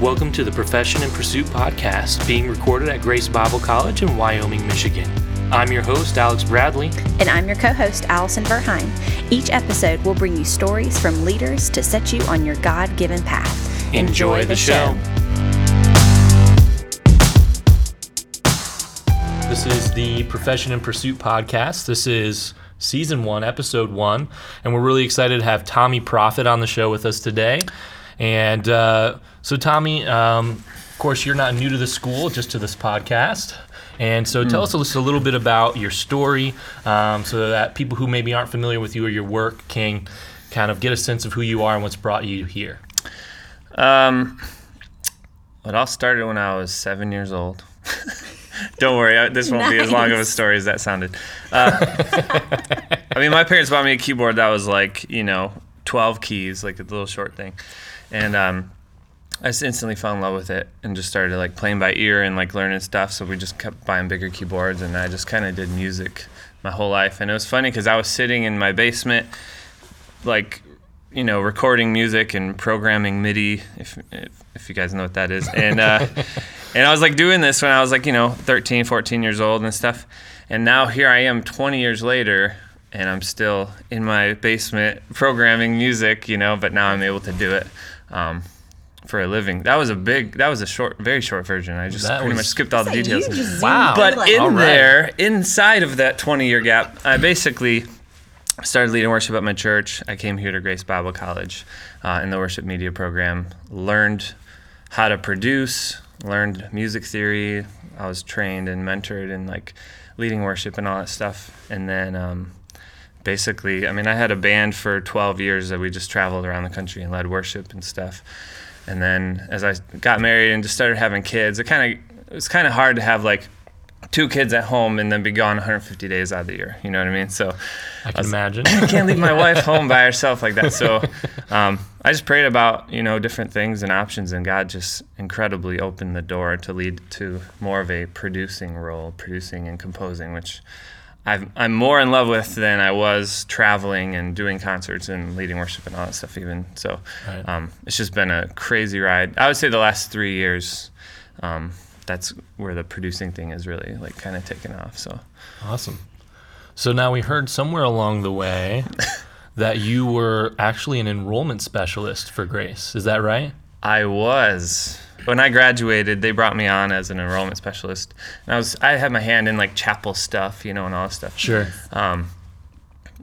Welcome to the Profession and Pursuit podcast, being recorded at Grace Bible College in Wyoming, Michigan. I'm your host, Alex Bradley. And I'm your co host, Allison Verheim. Each episode will bring you stories from leaders to set you on your God given path. Enjoy, the, show. This is the Profession and Pursuit podcast. This is season one, episode one, and we're really excited to have Tommee Profitt on the show with us today. And uh, so, Tommee, um, of course, you're not new to the school, just to this podcast. And so, tell us just a little bit about your story um, so that people who maybe aren't familiar with you or your work can kind of get a sense of who you are and what's brought you here. Um, it all started when I was seven years old. Don't worry, I- this won't be as long of a story as that sounded. Uh, I mean, my parents bought me a keyboard that was like, you know, 12 keys, like a little short thing. And um, I just instantly fell in love with it and just started like playing by ear and like learning stuff. So we just kept buying bigger keyboards and I just kind of did music my whole life. And it was funny because I was sitting in my basement, like, you know, recording music and programming MIDI, if, if, if you guys know what that is. And, uh, and I was like doing this when I was like, you know, 13, 14 years old and stuff. And now here I am 20 years later and I'm still in my basement programming music, you know, but now I'm able to do it. Um, for a living. That was a big. That was a short, very short version. I just That pretty was- much skipped all the So details. Wow. But in All right. there, inside of that 20 year gap, I basically started leading worship at my church. I came here to Grace Bible College uh, in the worship media program, learned how to produce, learned music theory. I was trained and mentored in like leading worship and all that stuff. And then um, basically, I mean, I had a band for 12 years that we just traveled around the country and led worship and stuff. And then as I got married and just started having kids, it kind of it was kind of hard to have like two kids at home and then be gone 150 days out of the year. You know what I mean? So I can imagine. I can't leave my wife home by herself like that. So um, I just prayed about you know different things and options, and God just incredibly opened the door to lead to more of a producing role, producing and composing, which I've, I'm more in love with than I was traveling and doing concerts and leading worship and all that stuff. Even so, Right. um, it's just been a crazy ride. I would say the last three years. Um, that's where the producing thing is really like kind of taken off. So Awesome. So now we heard somewhere along the way that you were actually an enrollment specialist for Grace. Is that right? I was. When I graduated, they brought me on as an enrollment specialist. And I was I had my hand in like chapel stuff, you know, and all that stuff. Sure. Um,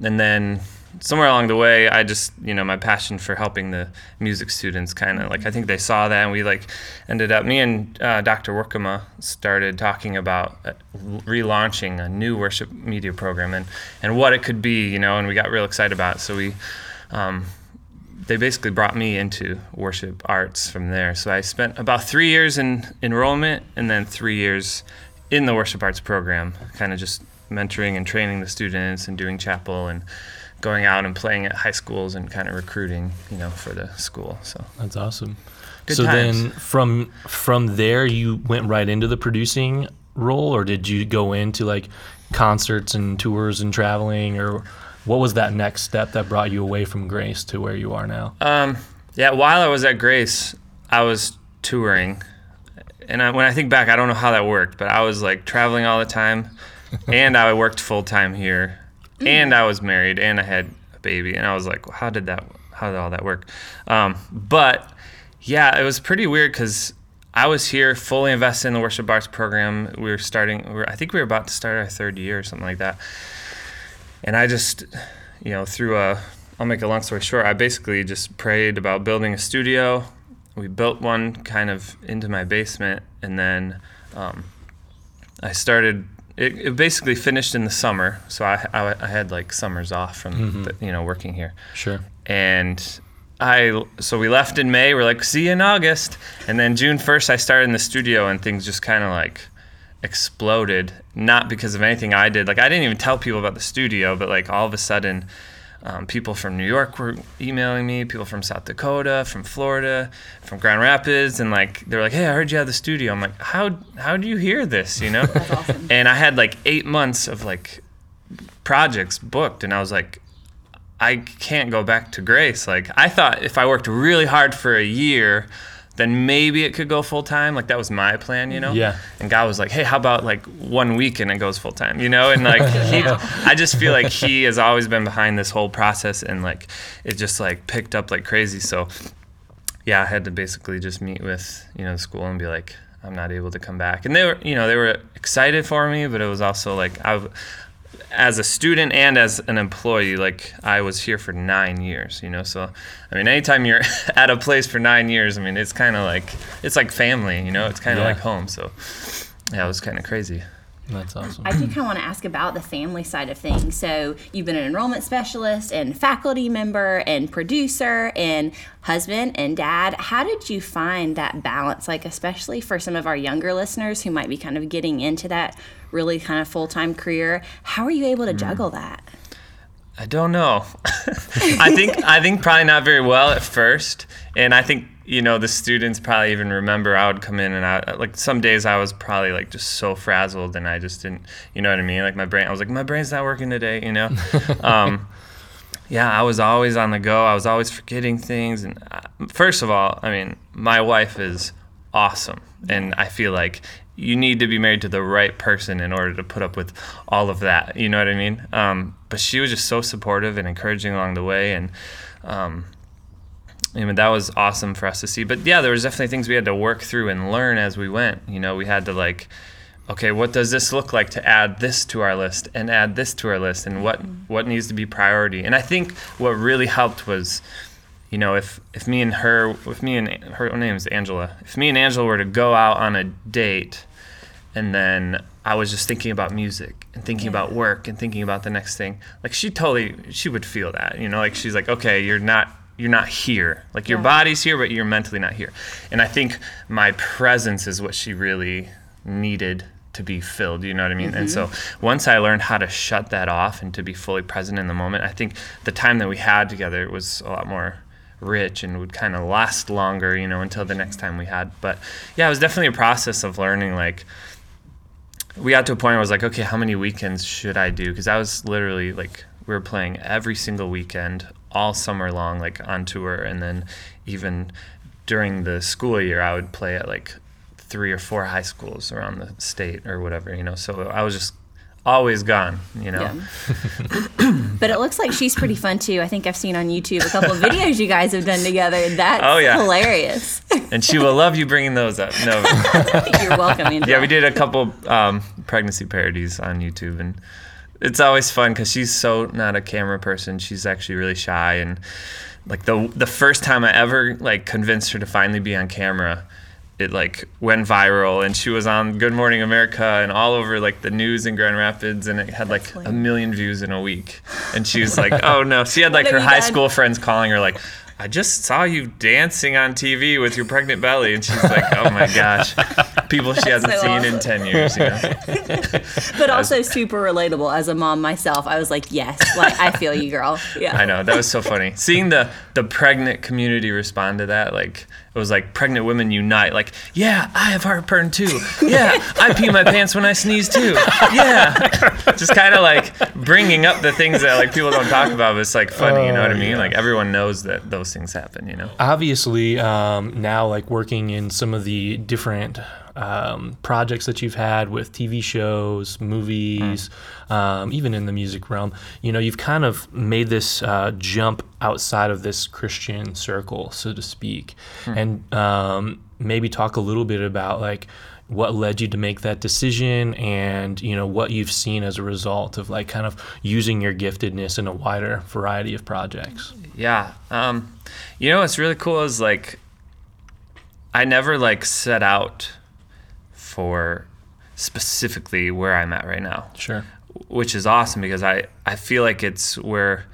and then somewhere along the way, I just, you know, my passion for helping the music students kind of like, I think they saw that and we like ended up, me and uh, Dr. Workema started talking about uh, relaunching a new worship media program and, and what it could be, you know, and we got real excited about it. So we, um, they basically brought me into worship arts from there. So I spent about three years in enrollment and then three years in the worship arts program, kind of just mentoring and training the students and doing chapel and going out and playing at high schools and kind of recruiting, you know, for the school. So That's awesome. Good so times. then from from there you went right into the producing role or did you go into like concerts and tours and traveling or what was that next step that brought you away from Grace to where you are now? Um, yeah, while I was at Grace, I was touring, and I, when I think back, I don't know how that worked, but I was like traveling all the time, and I worked full time here, and I was married, and I had a baby, and I was like, how did that? How did all that work? Um, but yeah, it was pretty weird because. I was here fully invested in the worship arts program. We were starting, we were, I think we were about to start our third year or something like that and I just, you know, through a, I'll make a long story short. I basically just prayed about building a studio. We built one kind of into my basement, and then um, I started. It, it basically finished in the summer, so I, I, I had like summers off from the, you know working here, Sure. and I so we left in May. We're like, see you in August, and then June first, I started in the studio, and things just kind of like exploded. Not because of anything I did. Like I didn't even tell people about the studio, but like all of a sudden, um, people from New York were emailing me. People from South Dakota, from Florida, from Grand Rapids, and like they were like, "Hey, I heard you have the studio." I'm like, "How how do you hear this?" You know. Awesome. And I had like eight months of like projects booked, and I was like, I can't go back to Grace. Like I thought if I worked really hard for a year, then maybe it could go full time. Like that was my plan, you know. Yeah. And God was like, "Hey, how about like one week and it goes full time?" You know. And like he, I just feel like he has always been behind this whole process, and like it just like picked up like crazy. So yeah, I had to basically just meet with you know the school and be like, I'm not able to come back. And they were you know they were excited for me, but it was also like I, as a student and as an employee, like I was here for nine years, you know. So I mean, anytime you're at a place for nine years, I mean, it's kind of like it's like family, you know. It's kind of Yeah. like home. So yeah, it was kind of crazy. That's awesome. I do kind of want to ask about the family side of things. So, you've been an enrollment specialist and faculty member and producer and husband and dad. How did you find that balance? Like, especially for some of our younger listeners who might be kind of getting into that really kind of full time career, how are you able to mm. juggle that? I don't know. I think I think probably not very well at first, and I think you know the students probably even remember I would come in and I like some days I was probably like just so frazzled and I just didn't, you know what I mean? Like my brain, I was like my brain's not working today, you know. um, yeah, I was always on the go. I was always forgetting things, and I, first of all, I mean my wife is awesome, and I feel like you need to be married to the right person in order to put up with all of that. You know what I mean? Um, but she was just so supportive and encouraging along the way, and um, I mean that was awesome for us to see. But yeah, there was definitely things we had to work through and learn as we went. You know, we had to like, okay, what does this look like to add this to our list and add this to our list, and what what needs to be priority. And I think what really helped was you know, if if me and her, if me and her, her name is Angela, if me and Angela were to go out on a date, and then I was just thinking about music and thinking about work and thinking about the next thing, like she totally, she would feel that, you know, like she's like, okay, you're not, you're not here, like your Yeah. body's here, but you're mentally not here, and I think my presence is what she really needed to be filled you know what i mean? And so mm-hmm. once i learned how to shut that off and to be fully present in the moment i think the time that we had together was a lot more rich and would kind of last longer you know until the next time we had but yeah it was definitely a process of learning like we got to a point where I was like, okay, how many weekends should I do? Because I was literally like, we were playing every single weekend, all summer long, like on tour. And then even during the school year, I would play at like three or four high schools around the state or whatever, you know. So I was just always gone, you know. But it looks like she's pretty fun too. I think I've seen on YouTube a couple of videos you guys have done together. That's Oh, yeah. hilarious. And she will love you bringing those up. No, You're welcome, Angela. yeah, we did a couple um, pregnancy parodies on YouTube, and it's always fun because she's so not a camera person. She's actually really shy, and like the the first time I ever like convinced her to finally be on camera, it like went viral, and she was on Good Morning America and all over like the news in Grand Rapids, and it had like a million views in a week. And she was like, "Oh no!" She had like her high done? school friends calling her like. I just saw you dancing on TV with your pregnant belly, and she's like, "Oh my gosh, people she hasn't so seen awesome. in ten years." You know? but also super relatable as a mom myself. I was like, yes, like I feel you, girl. Yeah. I know that was so funny. Seeing the the pregnant community respond to that, like it was like pregnant women unite. Like, yeah, I have heartburn too. Yeah, I pee my pants when I sneeze too. Yeah, just kind of like bringing up the things that like people don't talk about, but it's like funny. You know what I Oh, mean? yeah. Like everyone knows that those things happen. You know? obviously um, now like working in some of the different um, projects that you've had with tv shows movies um, even in the music realm you know you've kind of made this uh, jump outside of this christian circle so to speak and um, maybe talk a little bit about like what led you to make that decision and you know what you've seen as a result of like kind of using your giftedness in a wider variety of projects Yeah. Um, you know what's really cool is like I never like set out for specifically where I'm at right now, sure which is awesome because I I feel like it's where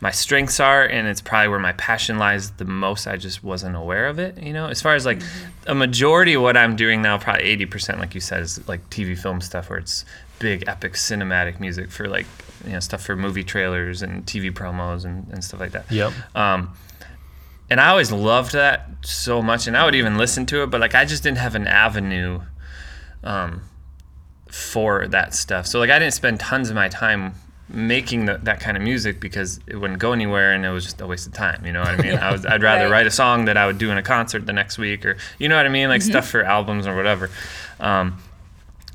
my strengths are and it's probably where my passion lies the most. I just wasn't aware of it, you know. As far as like a majority of what I'm doing now, probably 80% like you said is like TV film stuff where it's big epic cinematic music for like you know stuff for movie trailers and TV promos and, and stuff like that. yep Um, and I always loved that so much, and I would even listen to it, but like I just didn't have an avenue um, for that stuff. So like I didn't spend tons of my time making the, that kind of music because it wouldn't go anywhere and it was just a waste of time. You know what I mean? I was, I'd rather Right. write a song that I would do in a concert the next week, or you know what I mean, like stuff for albums or whatever. Um,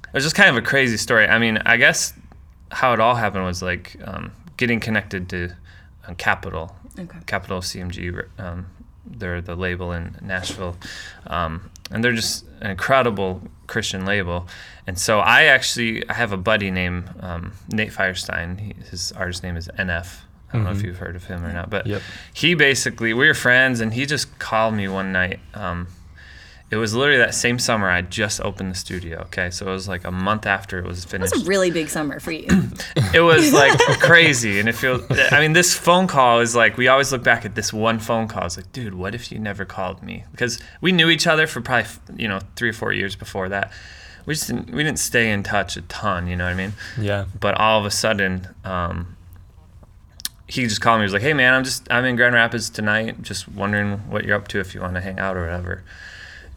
it was just kind of a crazy story. I mean, I guess how it all happened was like um, getting connected to um, Capitol, Okay. Capitol CMG. Um, they're the label in Nashville, um, and they're just an incredible Christian label. And so I actually I have a buddy named um, Nate Feuerstein. He, his artist name is NF. I don't know if you've heard of him or not, but Yep. he basically we were friends, and he just called me one night. Um, it was literally that same summer I just opened the studio. Okay, so it was like a month after it was finished It's a really big summer for you. it was like crazy and it feels i mean this phone call is like we always look back at this one phone call. It's like dude what if you never called me? Because we knew each other for probably you know three or four years before that. We just didn't we didn't stay in touch a ton you know what i mean? Yeah. but all of a sudden um, he just called me. He was like hey man i'm just i'm in grand rapids tonight just wondering what you're up to if you want to hang out or whatever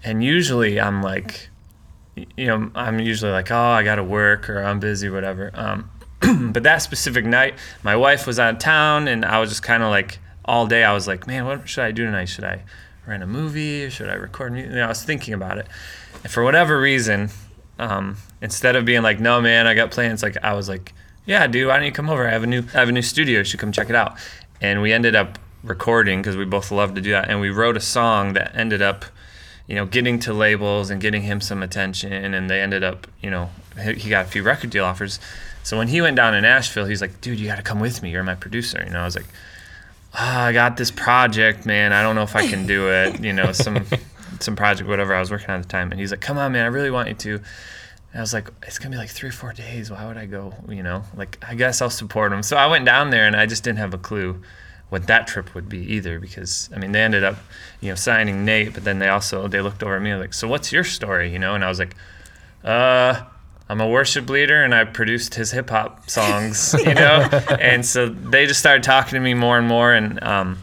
and usually i'm like you know i'm usually like oh i gotta work or i'm busy whatever. Um, but that specific night my wife was out of town and i was just kind of like all day i was like man what should i do tonight? Should i rent a movie? Or should i record music you know, i was thinking about it. And for whatever reason um, instead of being like no man i got plans like i was like yeah dude why don't you come over? I have a new i have a new studio. You should come check it out. And we ended up recording because we both love to do that. And we wrote a song that ended up you know, getting to labels and getting him some attention. And they ended up, you know, he got a few record deal offers. So when he went down to Nashville, he's like, dude, you got to come with me. You're my producer. You know, I was like, ah, I got this project, man. I don't know if I can do it. You know, some some project, whatever I was working on at the time. And he's like, come on, man, I really want you to. And I was like, it's gonna be like three or four days. Why would I go? You know, like I guess I'll support him. So I went down there, and I just didn't have a clue what that trip would be either. Because I mean, they ended up, you know, signing Nate, but then they also they looked over at me like, so what's your story? You know, and I was like, uh. I'm a worship leader and I produced his hip hop songs, you know? and so they just started talking to me more and more and um,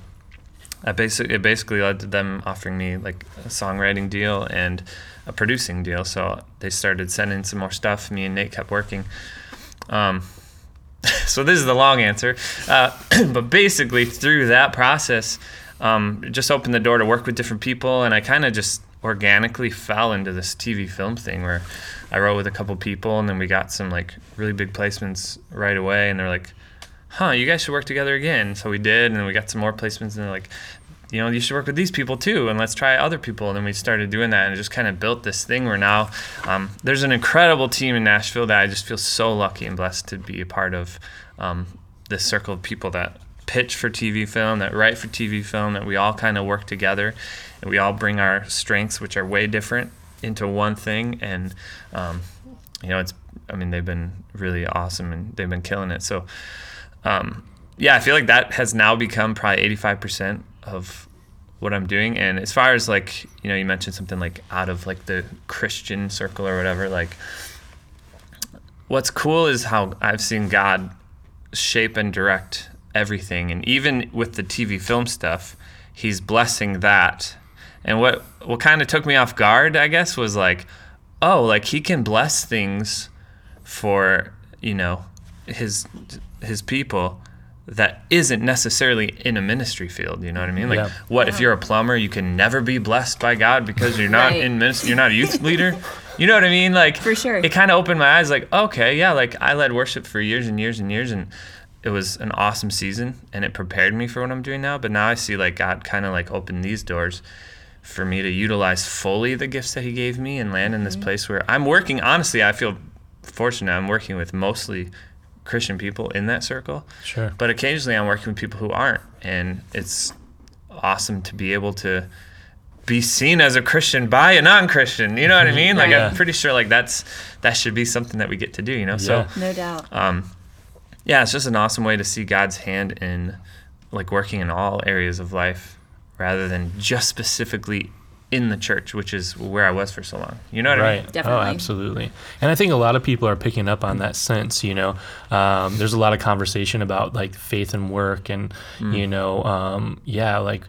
I basically it basically led to them offering me like a songwriting deal and a producing deal. So they started sending some more stuff. Me and Nate kept working. Um, so this is the long answer, uh, but basically through that process, um, it just opened the door to work with different people, and I kind of just organically fell into this TV film thing where I wrote with a couple people, and then we got some like really big placements right away, and they're like, "Huh, you guys should work together again." So we did, and we got some more placements, and they're like, you know, you should work with these people too, and let's try other people. And then we started doing that, and just kind of built this thing where now um, there's an incredible team in Nashville that I just feel so lucky and blessed to be a part of. Um, this circle of people that pitch for TV film, that write for TV film, that we all kind of work together, and we all bring our strengths, which are way different, into one thing. And um, you know, it's I mean, they've been really awesome, and they've been killing it. So um, yeah, I feel like that has now become probably 85% of what I'm doing. And as far as like, you know, you mentioned something like out of like the Christian circle or whatever, like what's cool is how I've seen God shape and direct everything. And even with the TV film stuff, he's blessing that. And what, what kind of took me off guard, I guess, was like, oh, like he can bless things for, you know, his his people that isn't necessarily in a ministry field. You know what I mean? Like, Yeah. what if you're a plumber? You can never be blessed by God because you're not Right. in ministry. You're not a youth leader. You know what I mean? Like, For sure. It kind of opened my eyes. Like, okay, yeah. Like, I led worship for years and years and years, and it was an awesome season, and it prepared me for what I'm doing now. But now I see like God kind of like opened these doors for me to utilize fully the gifts that He gave me and land in this mm-hmm. place where I'm working. Honestly, I feel fortunate. I'm working with mostly Christian people in that circle. Sure. But occasionally I'm working with people who aren't. And it's awesome to be able to be seen as a Christian by a non Christian. You know what I mean? Like Right. I'm pretty sure like that's that should be something that we get to do, you know? Yeah. So No doubt. um yeah, it's just an awesome way to see God's hand in like working in all areas of life rather than just specifically in the church, which is where I was for so long. You know what I mean? Right. Definitely. Oh, absolutely. And I think a lot of people are picking up on that sense. You know, um, there's a lot of conversation about like faith and work, and Mm. you know, um, yeah, like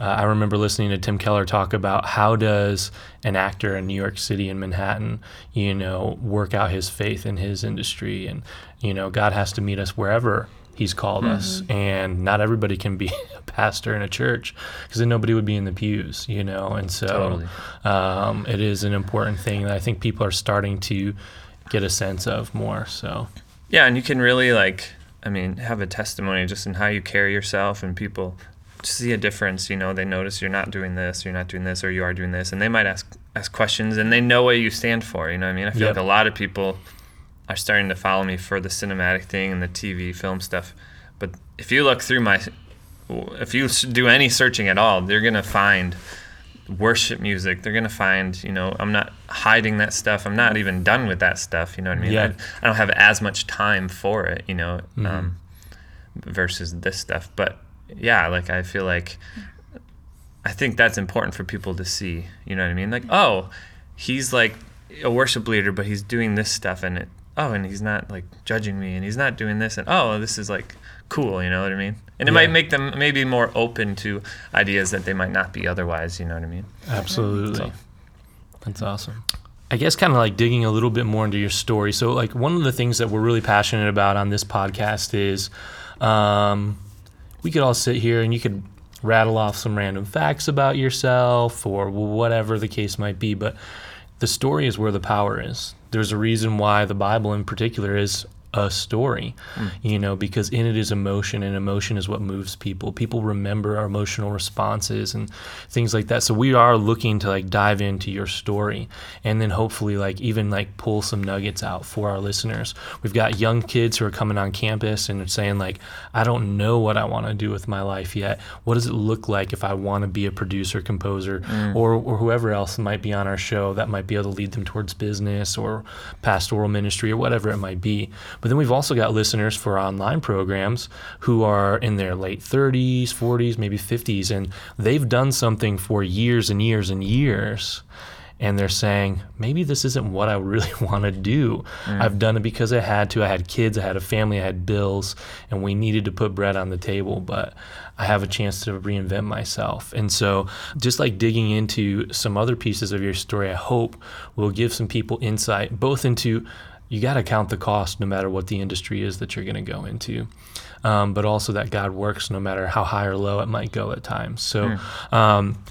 uh, I remember listening to Tim Keller talk about how does an actor in New York City and Manhattan, you know, work out his faith in his industry, and you know, God has to meet us wherever He's called mm-hmm. us, and not everybody can be a pastor in a church because then nobody would be in the pews, you know, and so totally. um, it is an important thing that I think people are starting to get a sense of more. So yeah, and you can really like I mean, have a testimony just in how you carry yourself, and people see a difference. You know, they notice you're not doing this, you're not doing this, or you are doing this, and they might ask ask questions, and they know what you stand for. You know, I mean, I feel yep. like a lot of people are starting to follow me for the cinematic thing and the TV film stuff. But if you look through my, if you do any searching at all, they're gonna find worship music. They're gonna find, you know, I'm not hiding that stuff. I'm not even done with that stuff. You know what I mean? Yeah. I, I don't have as much time for it. You know, mm-hmm. um, versus this stuff. But yeah, like I feel like I think that's important for people to see. You know what I mean? Like, oh, he's like a worship leader, but he's doing this stuff, and it. Oh, and he's not like judging me, and he's not doing this, and oh, this is like cool. You know what I mean? And it yeah. might make them maybe more open to ideas that they might not be otherwise. You know what I mean? Absolutely. So. That's awesome. I guess kind of like digging a little bit more into your story. So, like, one of the things that we're really passionate about on this podcast is um, we could all sit here and you could rattle off some random facts about yourself or whatever the case might be, but the story is where the power is. There's a reason why the Bible in particular is a story, mm. you know, because in it is emotion, and emotion is what moves people. People remember our emotional responses and things like that. So we are looking to like dive into your story, and then hopefully like even like pull some nuggets out for our listeners. We've got young kids who are coming on campus and saying like, I don't know what I want to do with my life yet. What does it look like if I want to be a producer, composer, mm. or or whoever else might be on our show that might be able to lead them towards business or pastoral ministry or whatever it might be but then we've also got listeners for online programs who are in their late 30s, 40s, maybe 50s, and they've done something for years and years and years. And they're saying, maybe this isn't what I really want to do. Mm. I've done it because I had to. I had kids, I had a family, I had bills, and we needed to put bread on the table. But I have a chance to reinvent myself. And so, just like digging into some other pieces of your story, I hope will give some people insight both into you got to count the cost no matter what the industry is that you're going to go into. Um, but also that God works no matter how high or low it might go at times. So, mm. um,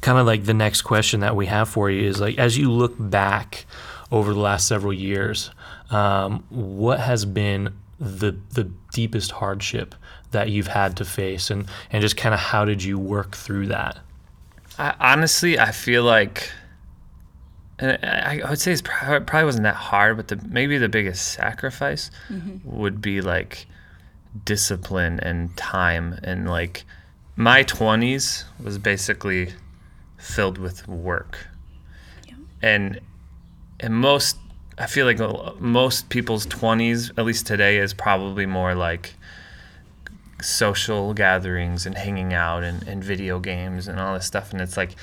kind of like the next question that we have for you is like, as you look back over the last several years, um, what has been the the deepest hardship that you've had to face, and and just kind of how did you work through that? I, honestly, I feel like and I, I would say it probably wasn't that hard, but the maybe the biggest sacrifice mm-hmm. would be like discipline and time and like my 20s was basically filled with work yeah. and and most i feel like most people's 20s at least today is probably more like social gatherings and hanging out and, and video games and all this stuff and it's like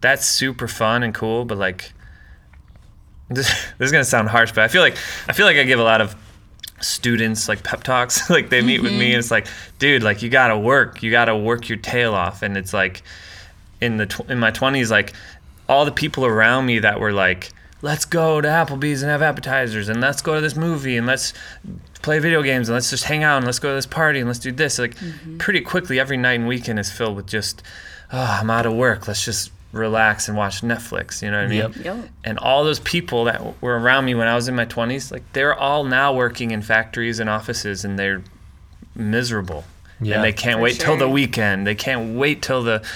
that's super fun and cool but like this, this is gonna sound harsh, but I feel like I feel like I give a lot of students like pep talks. like they meet mm-hmm. with me, and mm-hmm. it's like, dude, like you gotta work, you gotta work your tail off, and it's like in the tw- in my twenties, like all the people around me that were like, let's go to Applebee's and have appetizers, and let's go to this movie, and let's play video games, and let's just hang out, and let's go to this party, and let's do this. Like mm-hmm. pretty quickly, every night and weekend is filled with just, oh, I'm out of work. Let's just relax and watch Netflix. You know what I mean? Yep. yep. And all those people that were around me when I was in my 20s, like they're all now working in factories and offices, and they're miserable. Yeah, and they can't wait sure. till the weekend. They can't wait till the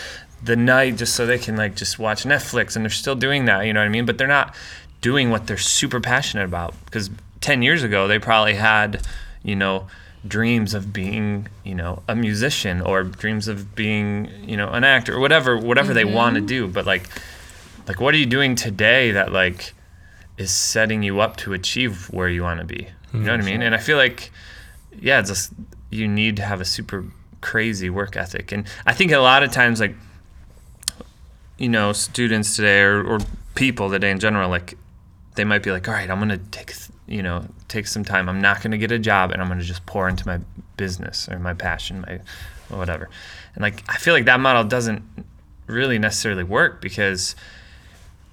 the night just so they can like just watch Netflix, and they're still doing that. You know what I mean? But they're not doing what they're super passionate about because 10 years ago they probably had, you know dreams of being you know a musician or dreams of being you know an actor or whatever whatever mm-hmm. they want to do. But like like what are you doing today that like is setting you up to achieve where you want to be? You know what i mean? And i feel like yeah just you need to have a super crazy work ethic. And i think a lot of times like you know students today or, or people today in general like they might be like all right i'm gonna take you know, take some time. I'm not going to get a job and I'm going to just pour into my business or my passion, my whatever. And like, I feel like that model doesn't really necessarily work because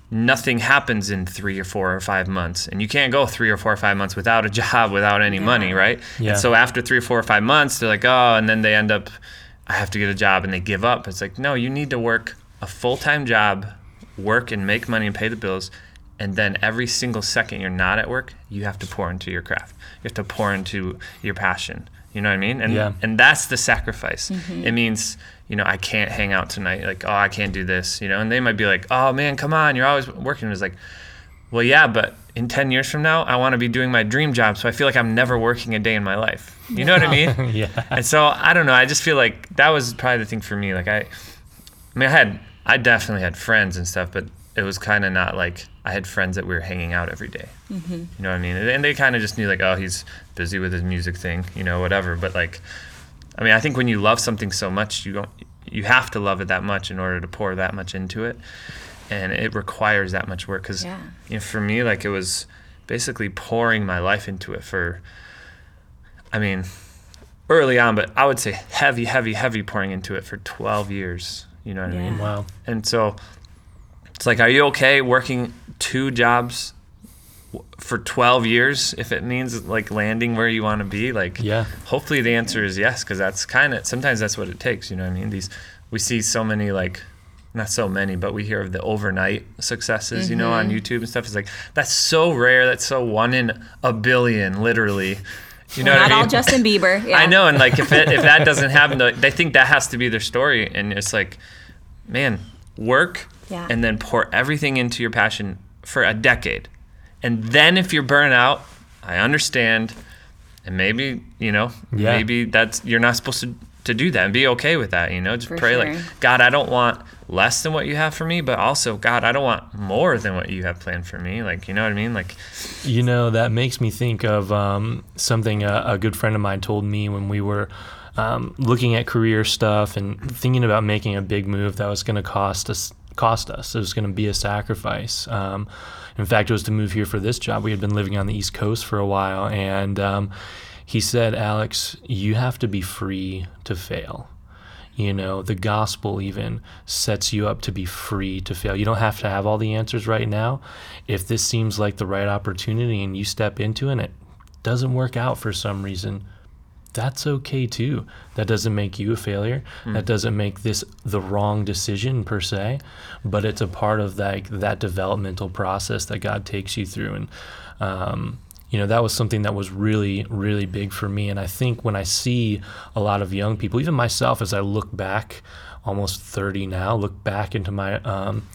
nothing happens in three or four or five months and you can't go three or four or five months without a job without any money right Yeah. and so after three or four or five months they're like oh and then they end up i have to get a job and they give up it's like no you need to work a full-time job work and make money and pay the bills and then every single second you're not at work you have to pour into your craft you have to pour into your passion you know what i mean and Yeah. and that's the sacrifice mm-hmm. it means you know i can't hang out tonight like oh i can't do this you know and they might be like oh man come on you're always working it's like well yeah but in 10 years from now i want to be doing my dream job so i feel like i'm never working a day in my life you know what i mean yeah. and so I don't know. I just feel like that was probably the thing for me. Like I, I mean, I had, I definitely had friends and stuff, but it was kind of not like I had friends that we were hanging out every day. Mm-hmm. You know what I mean? And they kind of just knew like, oh, he's busy with his music thing, you know, whatever. But like, I mean, I think when you love something so much, you don't, you have to love it that much in order to pour that much into it, and it requires that much work. Because Yeah. you know, for me, like it was basically pouring my life into it for. I mean, early on, but I would say heavy, heavy, heavy pouring into it for 12 years. You know what I mean? Wow. And so it's like, are you okay working two jobs for 12 years if it means like landing where you want to be? Like, Yeah. hopefully the answer is yes, because that's kind of sometimes that's what it takes. You know what I mean? These we see so many like. Not so many, but we hear of the overnight successes, you know, on mm-hmm. YouTube and stuff. It's like that's so rare. That's so one in a billion, literally. You know Not what I mean? all Justin Bieber. Yeah. I know, and like if it, if that doesn't happen, they think that has to be their story, and it's like, man, work, Yeah. and then pour everything into your passion for a decade, and then if you're burnt out, I understand, and maybe you know, Yeah. maybe that's you're not supposed to to do that and be okay with that. You know, just For pray sure. like God, I don't want less than what you have for me, but also God, I don't want more than what you have planned for me. Like, you know what I mean? Like, You know, that makes me think of um, something a, a good friend of mine told me when we were um, looking at career stuff and thinking about making a big move that was going to cost us. Cost us. It was going to be a sacrifice. Um, in fact, it was to move here for this job. We had been living on the East Coast for a while, and um, he said, "Alex, you have to be free to fail." You know, the gospel even sets you up to be free to fail. You don't have to have all the answers right now. If this seems like the right opportunity and you step into it and it doesn't work out for some reason, that's okay too. That doesn't make you a failure. That doesn't make this the wrong decision per se, but it's a part of that that developmental process that God takes you through. And um, you know that was something that was really really big for me. And I think when I see a lot of young people, even myself, as I look back, almost 30 now, look back into my um,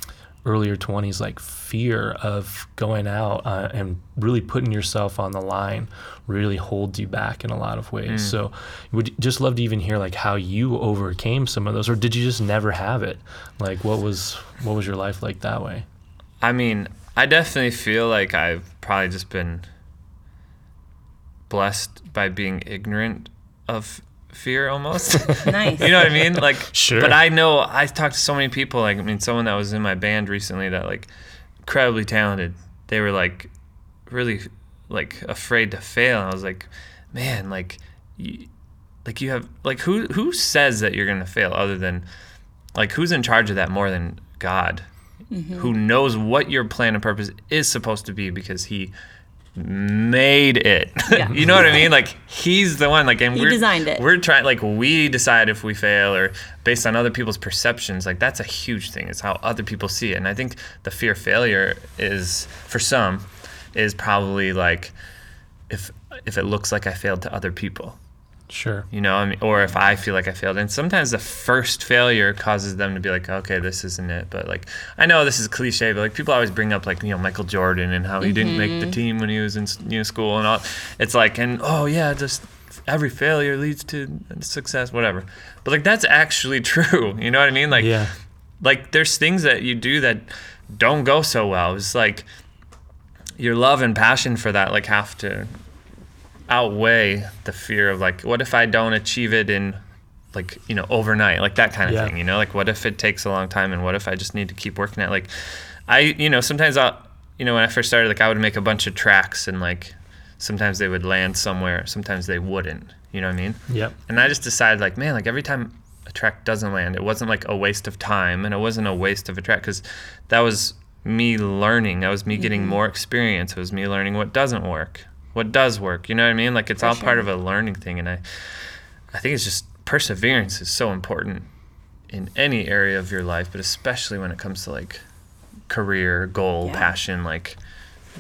earlier 20s like fear of going out uh, and really putting yourself on the line really holds you back in a lot of ways. So would just love to even hear like how you overcame some of those or did you just never have it? Like what was what was your life like that way? I mean, I definitely feel like I've probably just been blessed by being ignorant of fear almost. Nice. you know what I mean? Like, Sure. But I know I talked to so many people. Like, I mean, someone that was in my band recently that like incredibly talented. They were like really like afraid to fail. And I was like, man, like, you, like you have like who who says that you're gonna fail other than like who's in charge of that more than God, mm-hmm. who knows what your plan and purpose is supposed to be because He made it. Yeah. you know what I mean? Like He's the one. Like and He we're designed it. We're trying like we decide if we fail or based on other people's perceptions. Like that's a huge thing. It's how other people see it. And I think the fear of failure is for some is probably like if if it looks like I failed to other people sure. You know I mean, or if i feel like i failed. And sometimes the first failure causes them to be like okay this isn't it. But like i know this is cliche but like people always bring up like you know michael jordan and how he didn't make the mm-hmm. team when he was in you know school and all. It's like and oh yeah just every failure leads to success whatever. But like that's actually true. You know what i mean? Like yeah. like there's things that you do that don't go so well. It's like your love and passion for that like have to outweigh the fear of like what if i don't achieve it in like you know overnight like that kind of Yeah. thing you know like what if it takes a long time and what if i just need to keep working at like i you know sometimes i'll you know when i first started like i would make a bunch of tracks and like sometimes they would land somewhere sometimes they wouldn't you know what i mean yep and I just decided like, man, like every time a a track doesn't land. It wasn't like a waste of time and it wasn't a waste of a track because that was me learning. That was me getting mm-hmm. more experience. It was me learning what doesn't work, what does work. You know what I mean? Like it's For all part of a learning thing. And I, I think it's just perseverance is so important in any area of your life, but especially when it comes to like career, goal, Yeah. passion, like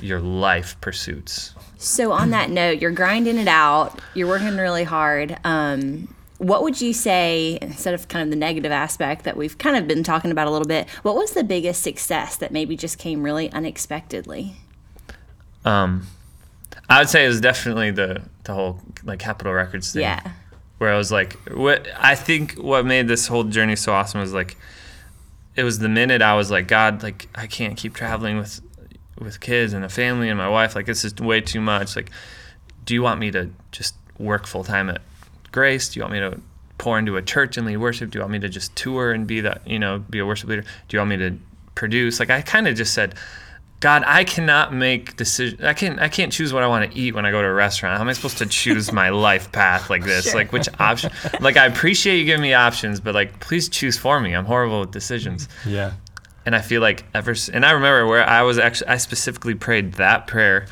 your life pursuits. So on that note, you're grinding it out. You're working really hard. Um, what would you say instead of kind of the negative aspect that we've kind of been talking about a little bit? What was the biggest success that maybe just came really unexpectedly? Um, I would say it was definitely the the whole like Capitol Records thing. Yeah. Where I was like, what I think what made this whole journey so awesome was like, it was the minute I was like, God, like I can't keep traveling with with kids and a family and my wife. Like this is way too much. Like, do you want me to just work full time at Grace? Do you want me to pour into a church and lead worship? Do you want me to just tour and be that you know be a worship leader? Do you want me to produce? Like I kind of just said, God, I cannot make decisions. I can I can't choose what I want to eat when I go to a restaurant. How am I supposed to choose my life path like this? Sure. Like which option? Like I appreciate you giving me options, but like please choose for me. I'm horrible with decisions. Yeah. And I feel like ever and I remember where I was actually I specifically prayed that prayer,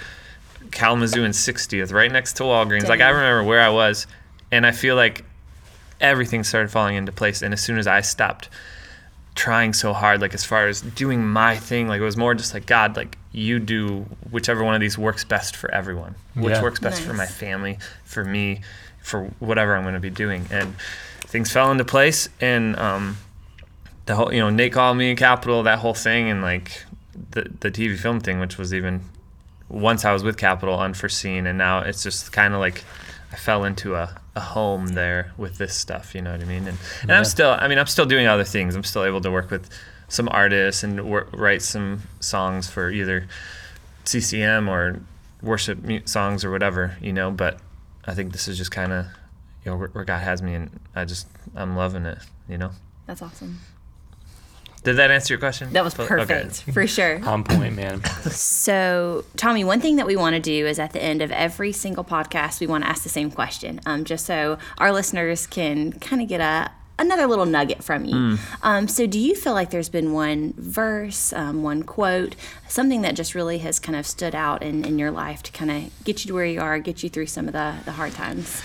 Kalamazoo and 60th, right next to Walgreens. Like I remember where I was, and I feel like everything started falling into place. And as soon as I stopped trying so hard, like as far as doing my thing, like it was more just like God, like you do whichever one of these works best for everyone, which Yeah. works best for my family, for me, for whatever I'm going to be doing. And things fell into place, and um, the whole, you know, Nate called me and Capitol, that whole thing, and like the the TV film thing, which was even once I was with Capitol unforeseen, and now it's just kind of like I fell into a, a home there with this stuff. You know what I mean? And and Yeah. I'm still, I mean, I'm still doing other things. I'm still able to work with some artists and wor- write some songs for either CCM or worship songs or whatever. You know, but I think this is just kind of you know where, where God has me, and I just I'm loving it. You know. That's awesome. Did that answer your question? That was Okay. perfect for sure. On point, man. So, Tommee, one thing that we want to do is at the end of every single podcast, we want to ask the same question, um, just so our listeners can kind of get a another little nugget from you. Um, so, do you feel like there's been one verse, um, one quote, something that just really has kind of stood out in, in your life to kind of get you to where you are, get you through some of the, the hard times?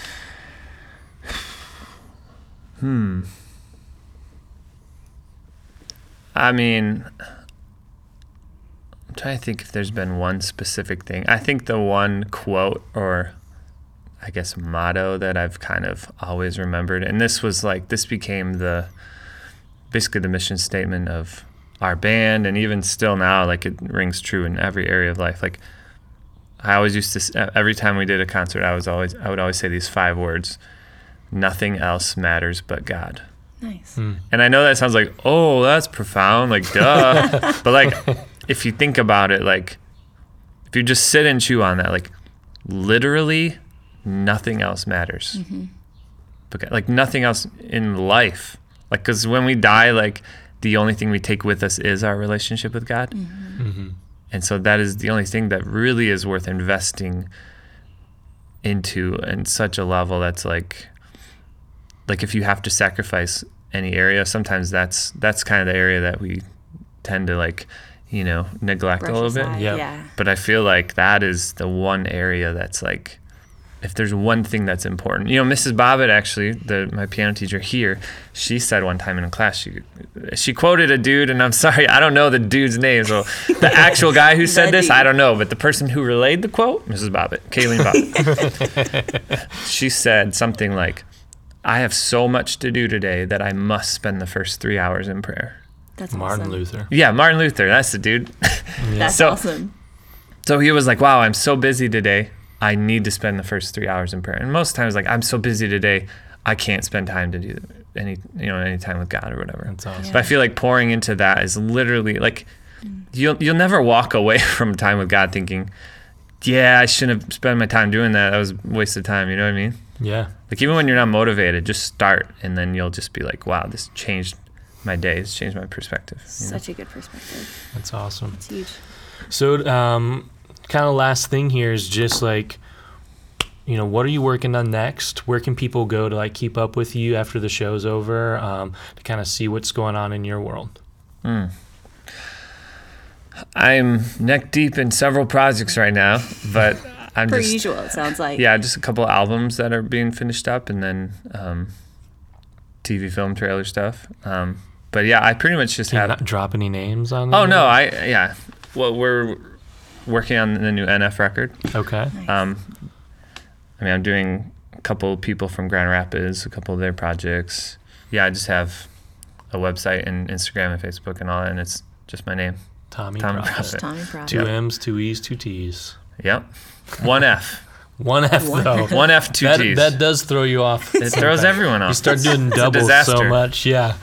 I mean, I'm trying to think if there's been one specific thing. I think the one quote or I guess motto that I've kind of always remembered, and this was like this became the basically the mission statement of our band, and even still now, like it rings true in every area of life. Like I always used to every time we did a concert, I was always I would always say these five words: "Nothing else matters but God." Nice. Hmm. And I know that sounds like, oh, that's profound, like duh. but like if you think about it, like if you just sit and chew on that, like literally nothing else matters. Mm-hmm. Because like nothing else in life. Like cuz when we die, like the only thing we take with us is our relationship with God. Mm-hmm. Mm-hmm. And so that is the only thing that really is worth investing into in such a level that's like like if you have to sacrifice any area sometimes that's that's kind of the area that we tend to like you know neglect Brush a little aside, bit Yep. Yeah. but i feel like that is the one area that's like if there's one thing that's important you know mrs bobbitt actually the my piano teacher here she said one time in a class she she quoted a dude and i'm sorry i don't know the dude's name so the actual guy who said this dude. i don't know but the person who relayed the quote mrs bobbitt kayleen bobbitt she said something like I have so much to do today that I must spend the first three hours in prayer. That's Martin awesome. Luther. Yeah, Martin Luther, that's the dude. That's So- awesome. so he was like, Wow, I'm so busy today. I need to spend the first three hours in prayer. And most times, like, I'm so busy today, I can't spend time to do any, you know, any time with God or whatever. That's awesome. But I feel like pouring into that is literally like, mm. you'll you'll never walk away from time with God thinking, yeah, I shouldn't have spent my time doing that. That was a waste of time. You know what I mean? Yeah. Like even when you're not motivated, just start, and then you'll just be like, "Wow, this changed my day. It's changed my perspective." you know? Such a good perspective. That's awesome. It's huge. So, um, kind of last thing here is just like, you know, what are you working on next? Where can people go to like keep up with you after the show's over um, to kind of see what's going on in your world? I'm neck deep in several projects right now, but I'm Per just usual, it sounds like. yeah, just a couple albums that are being finished up, and then um, TV film trailer stuff. Um, but yeah, I pretty much just Can you have. not drop any names on? Oh no, I yeah. Well, we're working on the new NF record. Okay. Um, I mean, I'm doing a couple people from Grand Rapids, a couple of their projects. Yeah, I just have a website and Instagram and Facebook and all that, and it's just my name. Tommee, Tommee Profitt. Profitt. Tommee Profitt. Two M's, two E's, two T's. Yep. One F. One F though. One F, two that, T's. that does throw you off. it throws everyone off. You start doing doubles so much. Yeah.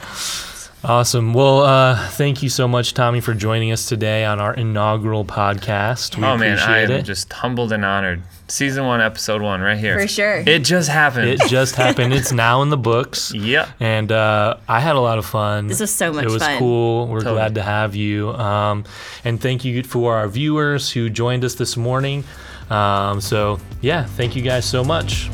Awesome. Well, uh, thank you so much, Tommee, for joining us today on our inaugural podcast. We oh man, I am it. just humbled and honored. Season one, episode one, right here. For sure. It just happened. It just happened. It's now in the books. yep. And uh, I had a lot of fun. This was so much fun. It was fun. cool. We're Totally. glad to have you. Um, and thank you for our viewers who joined us this morning. Um, so, yeah, thank you guys so much.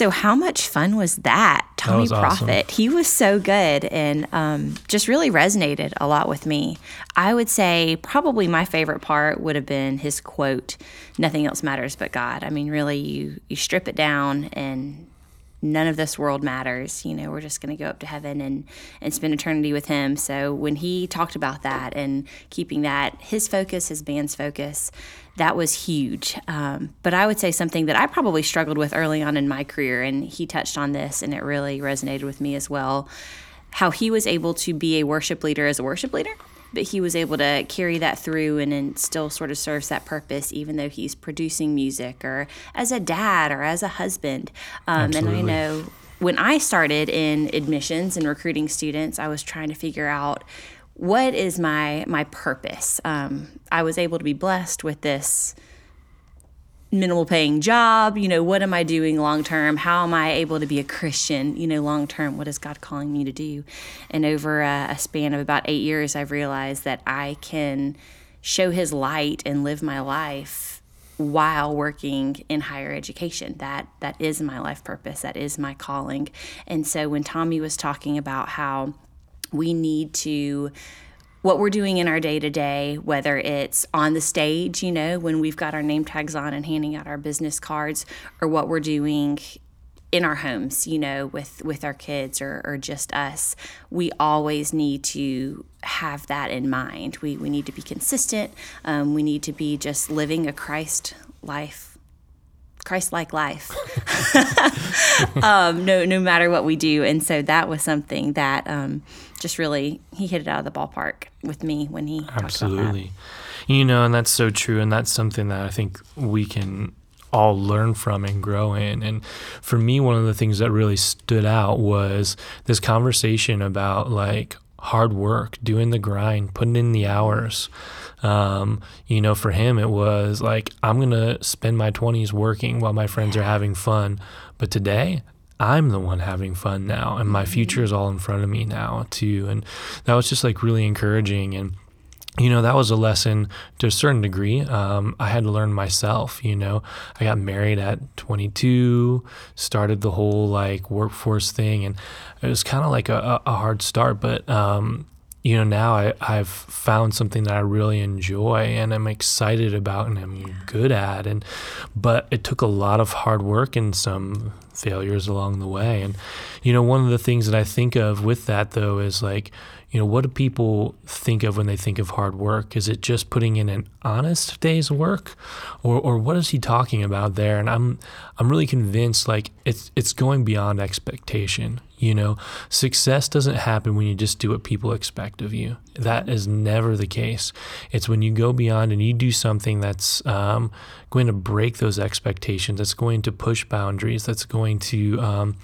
So, how much fun was that? Tommee was awesome. Profitt. He was so good and um, just really resonated a lot with me. I would say probably my favorite part would have been his quote, Nothing else matters but God. I mean, really, you, you strip it down and none of this world matters. You know, we're just going to go up to heaven and, and spend eternity with him. So when he talked about that and keeping that his focus, his band's focus, that was huge. Um, but I would say something that I probably struggled with early on in my career, and he touched on this, and it really resonated with me as well. How he was able to be a worship leader as a worship leader, but he was able to carry that through and then still sort of serves that purpose, even though he's producing music or as a dad or as a husband. Um, and I know when I started in admissions and recruiting students, I was trying to figure out what is my my purpose. Um, I was able to be blessed with this minimal paying job you know what am i doing long term? How am i able to be a christian you know long term? What is god calling me to do? And over a, a span of about eight years i've realized that i can show his light and live my life while working in higher education. That that is my life purpose. That is my calling. And so when Tommee was talking about how we need to what we're doing in our day to day, whether it's on the stage, you know, when we've got our name tags on and handing out our business cards, or what we're doing in our homes, you know, with with our kids or, or just us, we always need to have that in mind. We we need to be consistent. Um, we need to be just living a Christ life, Christ like life. um, no no matter what we do, and so that was something that um, just really he hit it out of the ballpark with me when he talked about that. Absolutely. You know, and that's so true. And that's something that I think we can all learn from and grow in. And for me, one of the things that really stood out was this conversation about like hard work, doing the grind, putting in the hours. Um, you know, for him, it was like, I'm going to spend my 20s working while my friends are having fun. But today, I'm the one having fun now, and my future is all in front of me now, too. And that was just like really encouraging. And you know that was a lesson to a certain degree um, i had to learn myself you know i got married at 22 started the whole like workforce thing and it was kind of like a, a hard start but um, you know now I, i've found something that i really enjoy and i'm excited about and i'm good at and but it took a lot of hard work and some failures along the way and you know one of the things that i think of with that though is like you know, what do people think of when they think of hard work? Is it just putting in an honest day's work, or or what is he talking about there? And I'm I'm really convinced like it's it's going beyond expectation. You know, success doesn't happen when you just do what people expect of you. That is never the case. It's when you go beyond and you do something that's um, going to break those expectations, that's going to push boundaries, that's going to um,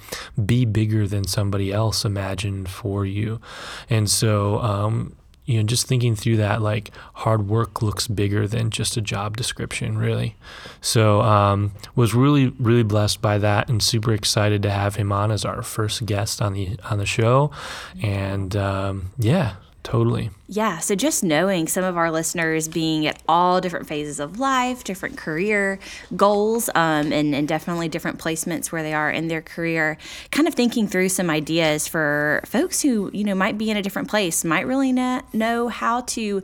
be bigger than somebody else imagined for you. And so, um, you know, just thinking through that, like hard work looks bigger than just a job description, really. So, um, was really, really blessed by that, and super excited to have him on as our first guest on the on the show. And um, yeah, Totally. Yeah. So just knowing some of our listeners being at all different phases of life, different career goals, um, and, and definitely different placements where they are in their career, kind of thinking through some ideas for folks who, you know, might be in a different place, might really not know how to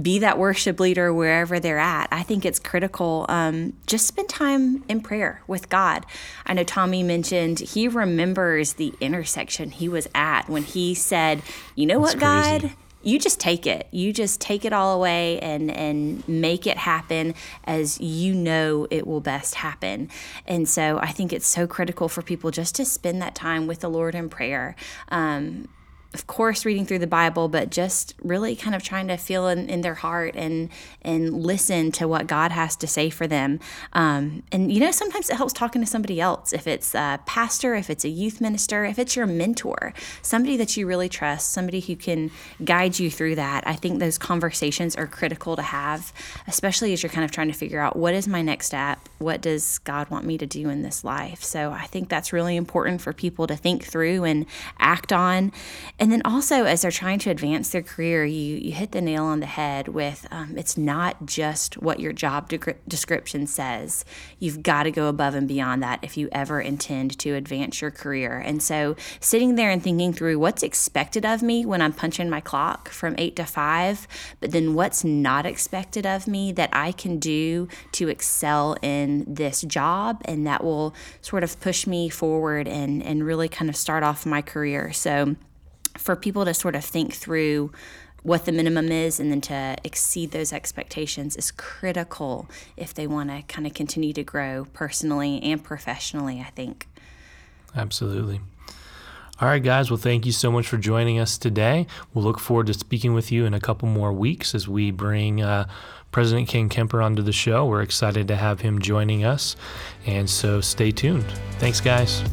be that worship leader wherever they're at. I think it's critical. Um, just spend time in prayer with God. I know Tommee mentioned he remembers the intersection he was at when he said, "You know That's what, crazy. God." You just take it. You just take it all away and and make it happen as you know it will best happen. And so I think it's so critical for people just to spend that time with the Lord in prayer. Um, of course reading through the bible but just really kind of trying to feel in, in their heart and and listen to what god has to say for them. Um, and you know sometimes it helps talking to somebody else. If it's a pastor if it's a youth minister if it's your mentor somebody that you really trust somebody who can guide you through that i think those conversations are critical to have especially as you're kind of trying to figure out what is my next step? What does god want me to do in this life? So i think that's really important for people to think through and act on and then also, as they're trying to advance their career, you, you hit the nail on the head with um, it's not just what your job de- description says. You've got to go above and beyond that if you ever intend to advance your career. And so, sitting there and thinking through what's expected of me when I'm punching my clock from eight to five, but then what's not expected of me that I can do to excel in this job and that will sort of push me forward and, and really kind of start off my career. So, for people to sort of think through what the minimum is and then to exceed those expectations is critical if they want to kind of continue to grow personally and professionally, I think. Absolutely. All right, guys. Well, thank you so much for joining us today. We'll look forward to speaking with you in a couple more weeks as we bring uh, President Ken Kemper onto the show. We're excited to have him joining us. And so stay tuned. Thanks, guys.